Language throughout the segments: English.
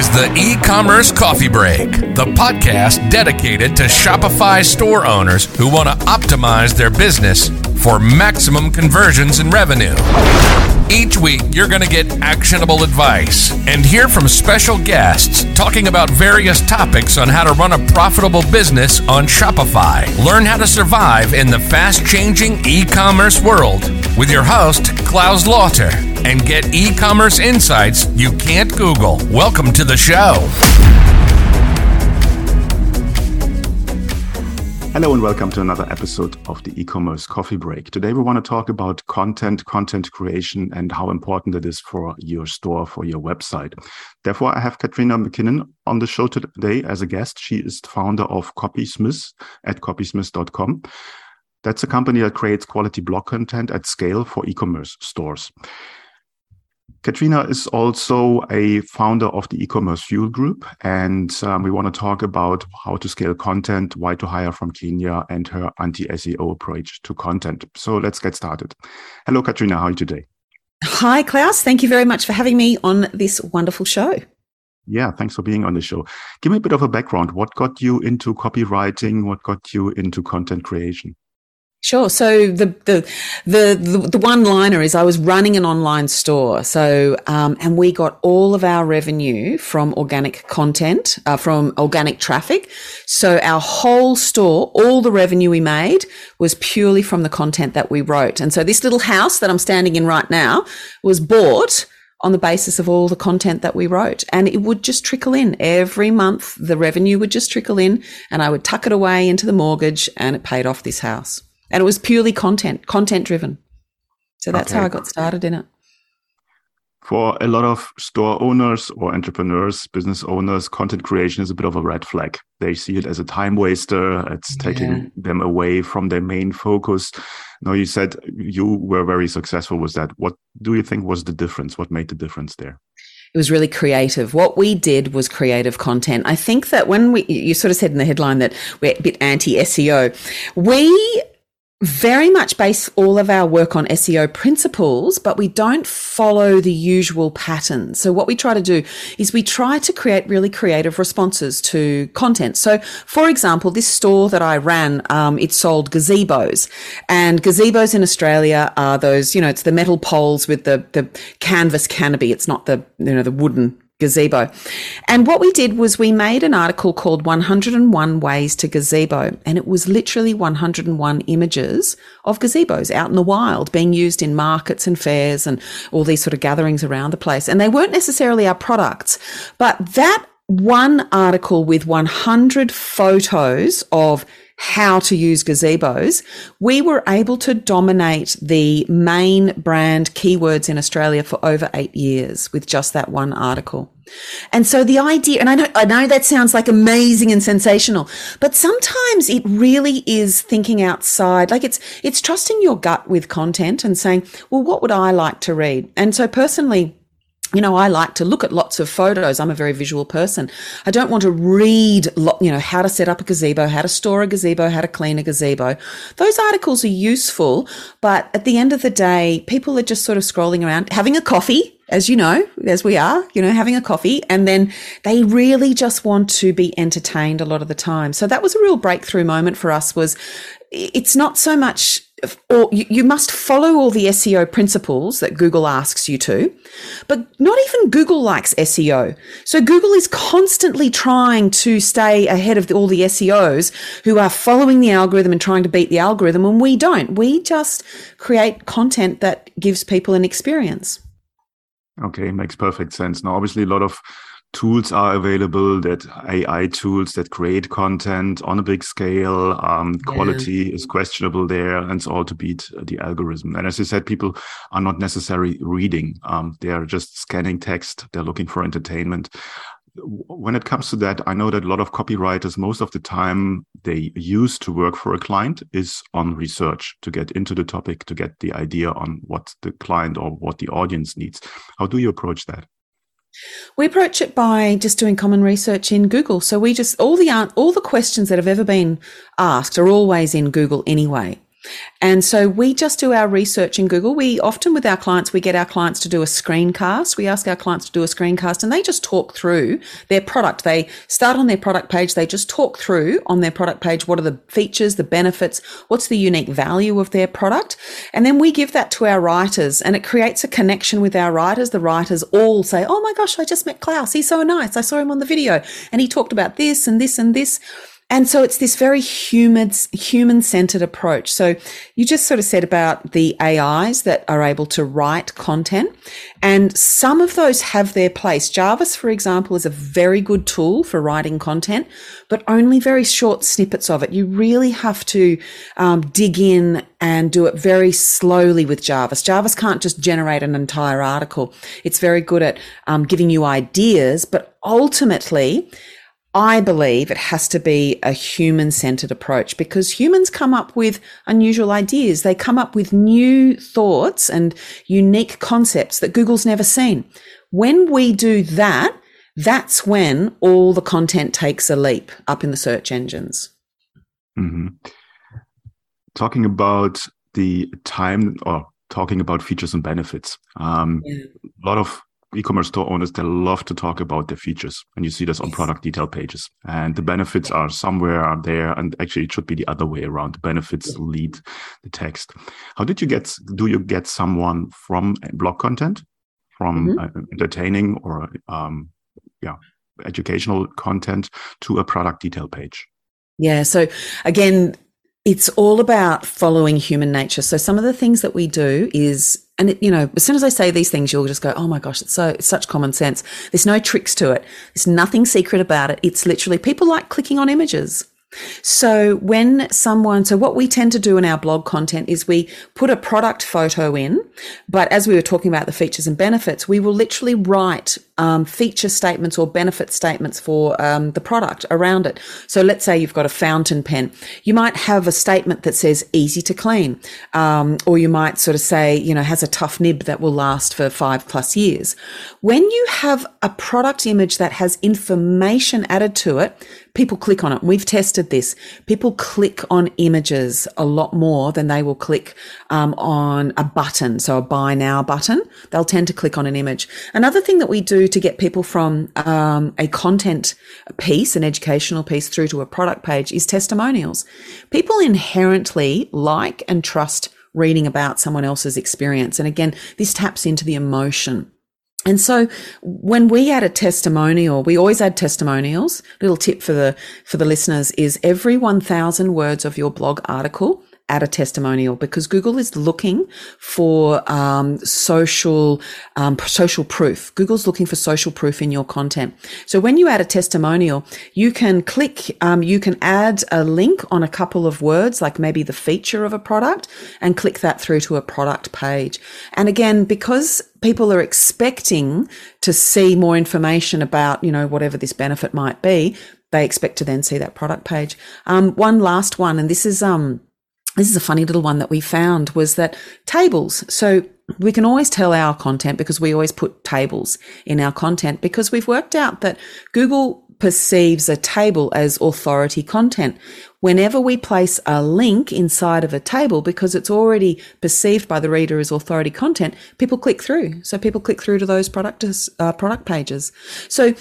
is the e commerce coffee break, the podcast dedicated to Shopify store owners who want to optimize their business for maximum conversions and revenue. Each week, you're going to get actionable advice and hear from special guests talking about various topics on how to run a profitable business on Shopify. Learn how to survive in the fast changing e commerce world with your host, Klaus Lauter, and get e commerce insights you can't Google. Welcome to the show. Hello and welcome to another episode of the e-commerce coffee break. Today we want to talk about content, content creation and how important it is for your store, for your website. Therefore, I have Katrina McKinnon on the show today as a guest. She is founder of Copysmiths at copysmiths.com. That's a company that creates quality blog content at scale for e-commerce stores. Katrina is also a founder of the e-commerce fuel group, and um, we want to talk about how to scale content, why to hire from Kenya, and her anti-SEO approach to content. So let's get started. Hello, Katrina. How are you today? Hi, Klaus. Thank you very much for having me on this wonderful show. Yeah, thanks for being on the show. Give me a bit of a background. What got you into copywriting? What got you into content creation? Sure. So the the the the, the one liner is I was running an online store. So um, and we got all of our revenue from organic content, uh, from organic traffic. So our whole store, all the revenue we made was purely from the content that we wrote. And so this little house that I'm standing in right now was bought on the basis of all the content that we wrote. And it would just trickle in every month. The revenue would just trickle in and I would tuck it away into the mortgage and it paid off this house. And it was purely content, content driven. So that's okay. how I got started in it. For a lot of store owners or entrepreneurs, business owners, content creation is a bit of a red flag. They see it as a time waster. It's taking yeah. them away from their main focus. Now, you said you were very successful with that. What do you think was the difference? What made the difference there? it was really creative. What we did was creative content. I think that when we, you sort of said in the headline that we're a bit anti SEO, we very much base all of our work on SEO principles, but we don't follow the usual pattern. So what we try to do is we try to create really creative responses to content. So for example, this store that I ran, um, it sold gazebos and gazebos in Australia are those, you know, it's the metal poles with the, the canvas canopy. It's not the, you know, the wooden gazebo. And what we did was we made an article called 101 Ways to Gazebo. And it was literally 101 images of gazebos out in the wild being used in markets and fairs and all these sort of gatherings around the place. And they weren't necessarily our products, but that one article with 100 photos of how to use gazebos, we were able to dominate the main brand keywords in Australia for over eight years with just that one article. And so the idea, and I know, I know that sounds like amazing and sensational, but sometimes it really is thinking outside. Like it's, it's trusting your gut with content and saying, well, what would I like to read? And so personally, you know, I like to look at lots of photos. I'm a very visual person. I don't want to read, you know, how to set up a gazebo, how to store a gazebo, how to clean a gazebo. Those articles are useful, but at the end of the day, people are just sort of scrolling around, having a coffee, as you know, as we are, you know, having a coffee, and then they really just want to be entertained a lot of the time. So that was a real breakthrough moment for us was it's not so much or you, must follow all the SEO principles that Google asks you to, but not even Google likes SEO. So Google is constantly trying to stay ahead of all the SEOs who are following the algorithm and trying to beat the algorithm, and we don't. We just create content that gives people an experience. Okay, makes perfect sense. Now, obviously, a lot of tools are available that AI tools that create content on a big scale. Um, quality yeah. is questionable there, and it's all to beat the algorithm. And as you said, people are not necessarily reading; um, they are just scanning text. They're looking for entertainment. When it comes to that, I know that a lot of copywriters, most of the time they use to work for a client is on research to get into the topic, to get the idea on what the client or what the audience needs. How do you approach that? We approach it by just doing common research in Google. So we just all the all the questions that have ever been asked are always in Google anyway. And so we just do our research in Google. We often with our clients, we get our clients to do a screencast. We ask our clients to do a screencast and they just talk through their product. They start on their product page. They just talk through on their product page. What are the features, the benefits? What's the unique value of their product? And then we give that to our writers and it creates a connection with our writers. The writers all say, Oh my gosh, I just met Klaus. He's so nice. I saw him on the video and he talked about this and this and this. And so it's this very human, human centered approach. So you just sort of said about the AIs that are able to write content and some of those have their place. Jarvis, for example, is a very good tool for writing content, but only very short snippets of it. You really have to um, dig in and do it very slowly with Jarvis. Jarvis can't just generate an entire article. It's very good at um, giving you ideas, but ultimately, I believe it has to be a human centered approach because humans come up with unusual ideas. They come up with new thoughts and unique concepts that Google's never seen. When we do that, that's when all the content takes a leap up in the search engines. Mm-hmm. Talking about the time or talking about features and benefits, um, yeah. a lot of e-commerce store owners they love to talk about their features and you see this on product detail pages. And the benefits are somewhere there and actually it should be the other way around. The benefits lead the text. How did you get do you get someone from blog content? From mm-hmm. uh, entertaining or um, yeah educational content to a product detail page? Yeah so again it's all about following human nature. So some of the things that we do is, and it, you know, as soon as I say these things, you'll just go, "Oh my gosh, it's so it's such common sense." There's no tricks to it. There's nothing secret about it. It's literally people like clicking on images. So when someone, so what we tend to do in our blog content is we put a product photo in, but as we were talking about the features and benefits, we will literally write um, feature statements or benefit statements for um, the product around it. So let's say you've got a fountain pen. You might have a statement that says easy to clean, um, or you might sort of say, you know, has a tough nib that will last for five plus years. When you have a product image that has information added to it, people click on it. We've tested this. People click on images a lot more than they will click um, on a button. So a buy now button, they'll tend to click on an image. Another thing that we do to get people from um, a content piece, an educational piece through to a product page is testimonials. People inherently like and trust reading about someone else's experience. And again, this taps into the emotion. And so when we add a testimonial, we always add testimonials. Little tip for the, for the listeners is every 1000 words of your blog article, add a testimonial because Google is looking for um, social um, social proof. Google's looking for social proof in your content. So when you add a testimonial, you can click, um, you can add a link on a couple of words, like maybe the feature of a product, and click that through to a product page. And again, because people are expecting to see more information about, you know, whatever this benefit might be, they expect to then see that product page. Um, one last one, and this is um this is a funny little one that we found was that tables. So we can always tell our content because we always put tables in our content because we've worked out that Google perceives a table as authority content. Whenever we place a link inside of a table, because it's already perceived by the reader as authority content, people click through. So people click through to those product, uh, product pages. So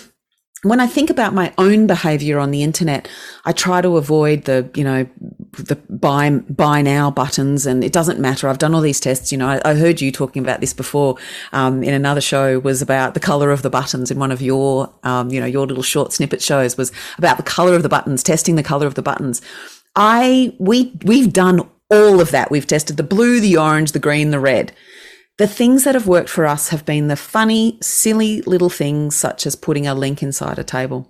when I think about my own behavior on the internet, I try to avoid the, you know, the buy, buy now buttons and it doesn't matter. I've done all these tests. You know, I, I heard you talking about this before, um, in another show was about the color of the buttons in one of your, um, you know, your little short snippet shows was about the color of the buttons, testing the color of the buttons. I, we, we've done all of that. We've tested the blue, the orange, the green, the red. The things that have worked for us have been the funny, silly little things such as putting a link inside a table.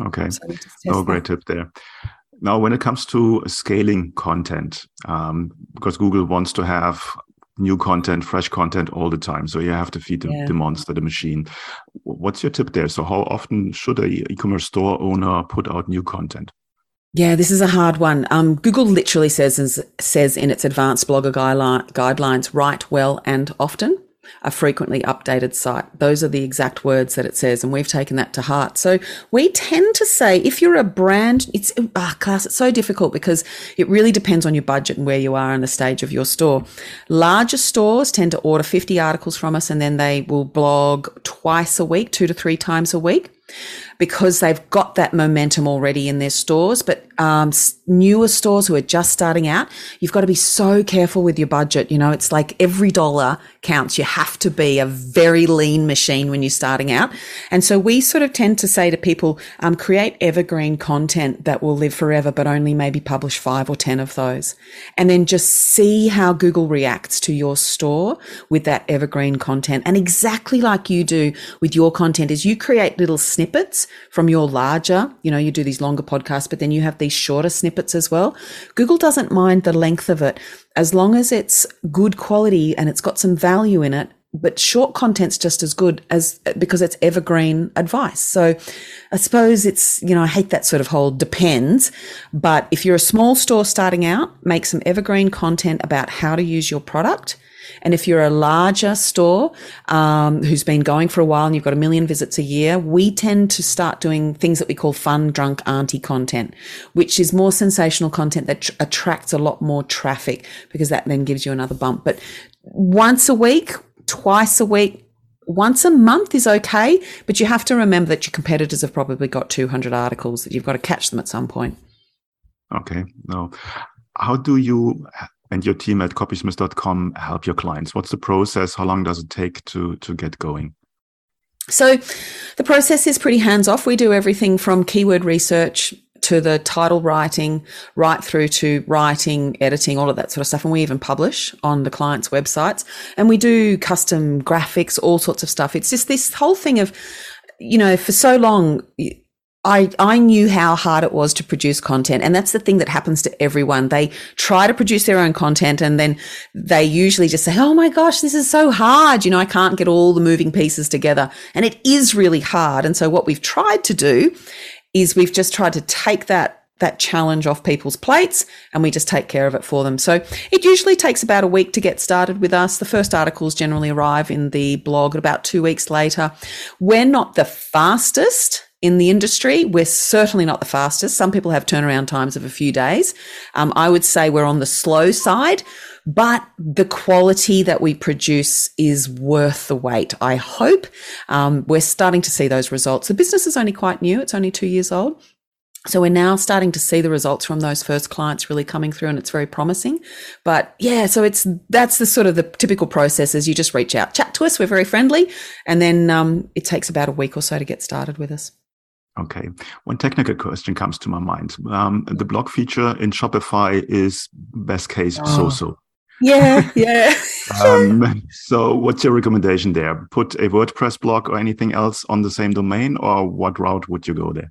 Okay. So oh, great tip there. Now, when it comes to scaling content, um, because Google wants to have new content, fresh content all the time. So you have to feed the, yeah. the, monster, the machine. What's your tip there? So how often should a e-commerce store owner put out new content? Yeah, this is a hard one. Um, Google literally says says in its advanced blogger guidelines, write well and often. a frequently updated site. Those are the exact words that it says, and we've taken that to heart. So we tend to say if you're a brand, it's ah, Klaus, it's so difficult because it really depends on your budget and where you are in the stage of your store. Larger stores tend to order 50 articles from us and then they will blog twice a week, two to three times a week because they've got that momentum already in their stores. But um, newer stores who are just starting out, you've got to be so careful with your budget. You know, it's like every dollar counts. You have to be a very lean machine when you're starting out. And so we sort of tend to say to people, um, create evergreen content that will live forever, but only maybe publish five or 10 of those. And then just see how Google reacts to your store with that evergreen content. And exactly like you do with your content is you create little snippets from your larger, you know, you do these longer podcasts, but then you have these shorter snippets as well. Google doesn't mind the length of it as long as it's good quality and it's got some value in it. But short content's just as good as because it's evergreen advice. So I suppose it's, you know, I hate that sort of whole depends. But if you're a small store starting out, make some evergreen content about how to use your product and if you're a larger store um, who's been going for a while and you've got a million visits a year, we tend to start doing things that we call fun drunk auntie content, which is more sensational content that tr- attracts a lot more traffic because that then gives you another bump. But once a week, twice a week, once a month is okay, but you have to remember that your competitors have probably got 200 articles that you've got to catch them at some point. Okay. No. How do you and your team at copysmiths.com help your clients? What's the process? How long does it take to to get going? So the process is pretty hands off. We do everything from keyword research to the title writing, right through to writing, editing, all of that sort of stuff. And we even publish on the client's websites and we do custom graphics, all sorts of stuff. It's just this whole thing of, you know, for so long, I, I knew how hard it was to produce content. And that's the thing that happens to everyone. They try to produce their own content and then they usually just say, Oh my gosh, this is so hard. You know, I can't get all the moving pieces together. And it is really hard. And so what we've tried to do is we've just tried to take that that challenge off people's plates and we just take care of it for them. So it usually takes about a week to get started with us. The first articles generally arrive in the blog about two weeks later. We're not the fastest in the industry. We're certainly not the fastest. Some people have turnaround times of a few days. Um, I would say we're on the slow side, but the quality that we produce is worth the wait. I hope um, we're starting to see those results. The business is only quite new. It's only two years old. So we're now starting to see the results from those first clients really coming through and it's very promising. But yeah, so it's, that's the sort of the typical process is you just reach out, chat to us. We're very friendly. And then, um, it takes about a week or so to get started with us. Okay. One technical question comes to my mind. Um, the blog feature in Shopify is best case oh. so so. Yeah, yeah. um, so, what's your recommendation there? Put a WordPress blog or anything else on the same domain, or what route would you go there?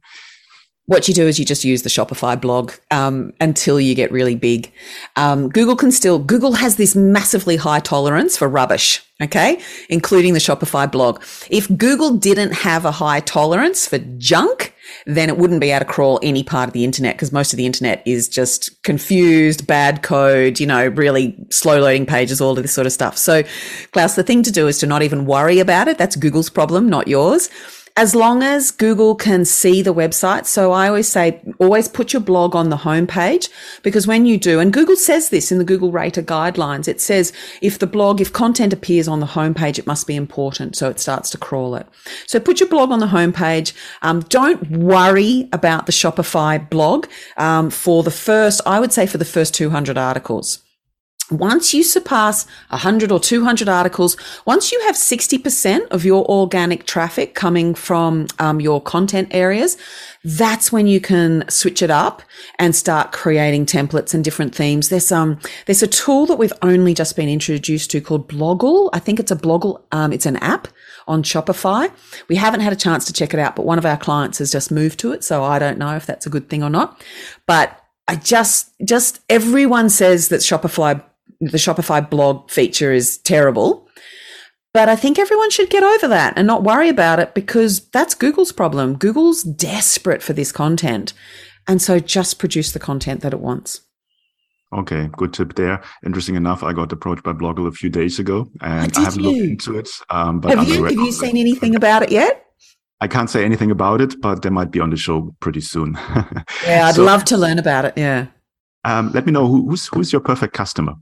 What you do is you just use the Shopify blog um, until you get really big. Um, Google can still, Google has this massively high tolerance for rubbish, okay, including the Shopify blog. If Google didn't have a high tolerance for junk, then it wouldn't be able to crawl any part of the internet because most of the internet is just confused, bad code, you know, really slow loading pages, all of this sort of stuff. So, Klaus, the thing to do is to not even worry about it. That's Google's problem, not yours as long as Google can see the website. So I always say, always put your blog on the homepage because when you do, and Google says this in the Google Rater guidelines, it says if the blog, if content appears on the homepage, it must be important. So it starts to crawl it. So put your blog on the homepage. Um, don't worry about the Shopify blog um, for the first, I would say for the first 200 articles. Once you surpass 100 or 200 articles, once you have 60% of your organic traffic coming from um, your content areas, that's when you can switch it up and start creating templates and different themes. There's um there's a tool that we've only just been introduced to called Bloggle. I think it's a Bloggle. Um, it's an app on Shopify. We haven't had a chance to check it out, but one of our clients has just moved to it, so I don't know if that's a good thing or not. But I just just everyone says that Shopify the Shopify blog feature is terrible. But I think everyone should get over that and not worry about it because that's Google's problem. Google's desperate for this content. And so just produce the content that it wants. Okay, good tip there. Interesting enough, I got approached by Bloggle a few days ago, and I haven't did looked into it. Um, but Have you, have you seen anything about it yet? I can't say anything about it, but they might be on the show pretty soon. Yeah, I'd So, love to learn about it. Yeah. Um, let me know who, who's who's your perfect customer.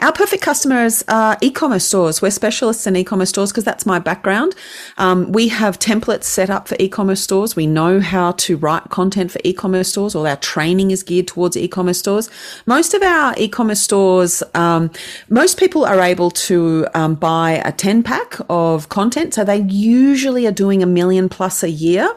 Our perfect customers are e-commerce stores. We're specialists in e-commerce stores because that's my background. Um, we have templates set up for e-commerce stores. We know how to write content for e-commerce stores. All our training is geared towards e-commerce stores. Most of our e-commerce stores, um, most people are able to um, buy a 10 pack of content. So they usually are doing a million plus a year.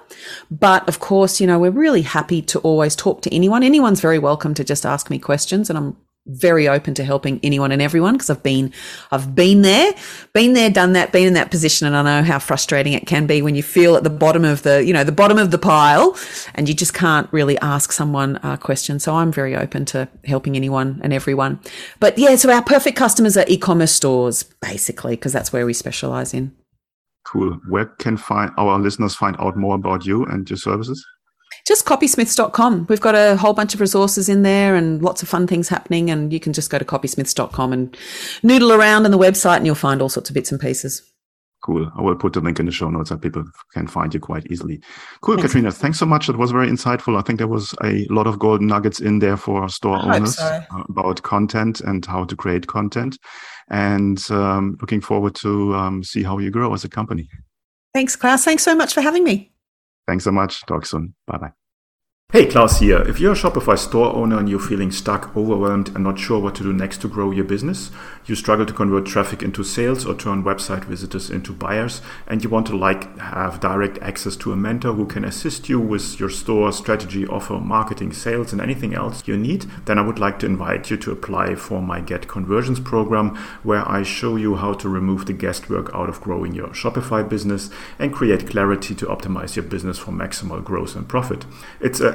But of course, you know, we're really happy to always talk to anyone. Anyone's very welcome to just ask me questions and I'm very open to helping anyone and everyone because I've been I've been there, been there, done that, been in that position and I know how frustrating it can be when you feel at the bottom of the, you know, the bottom of the pile and you just can't really ask someone a question. So I'm very open to helping anyone and everyone. But yeah, so our perfect customers are e-commerce stores basically because that's where we specialize in. Cool. Where can find our listeners find out more about you and your services? Just copysmiths.com. We've got a whole bunch of resources in there and lots of fun things happening. And you can just go to copysmiths.com and noodle around on the website and you'll find all sorts of bits and pieces. Cool. I will put the link in the show notes so people can find you quite easily. Cool, Thanks. Katrina. Thanks so much. That was very insightful. I think there was a lot of golden nuggets in there for store I owners so. uh, about content and how to create content. And um, looking forward to um, see how you grow as a company. Thanks, Klaus. Thanks so much for having me. Thanks so much. Talk soon. Bye bye. Hey, Klaus here. If you're a Shopify store owner and you're feeling stuck, overwhelmed, and not sure what to do next to grow your business, you struggle to convert traffic into sales or turn website visitors into buyers, and you want to like have direct access to a mentor who can assist you with your store strategy, offer, marketing, sales, and anything else you need, then I would like to invite you to apply for my Get Conversions program, where I show you how to remove the guesswork out of growing your Shopify business and create clarity to optimize your business for maximal growth and profit. It's an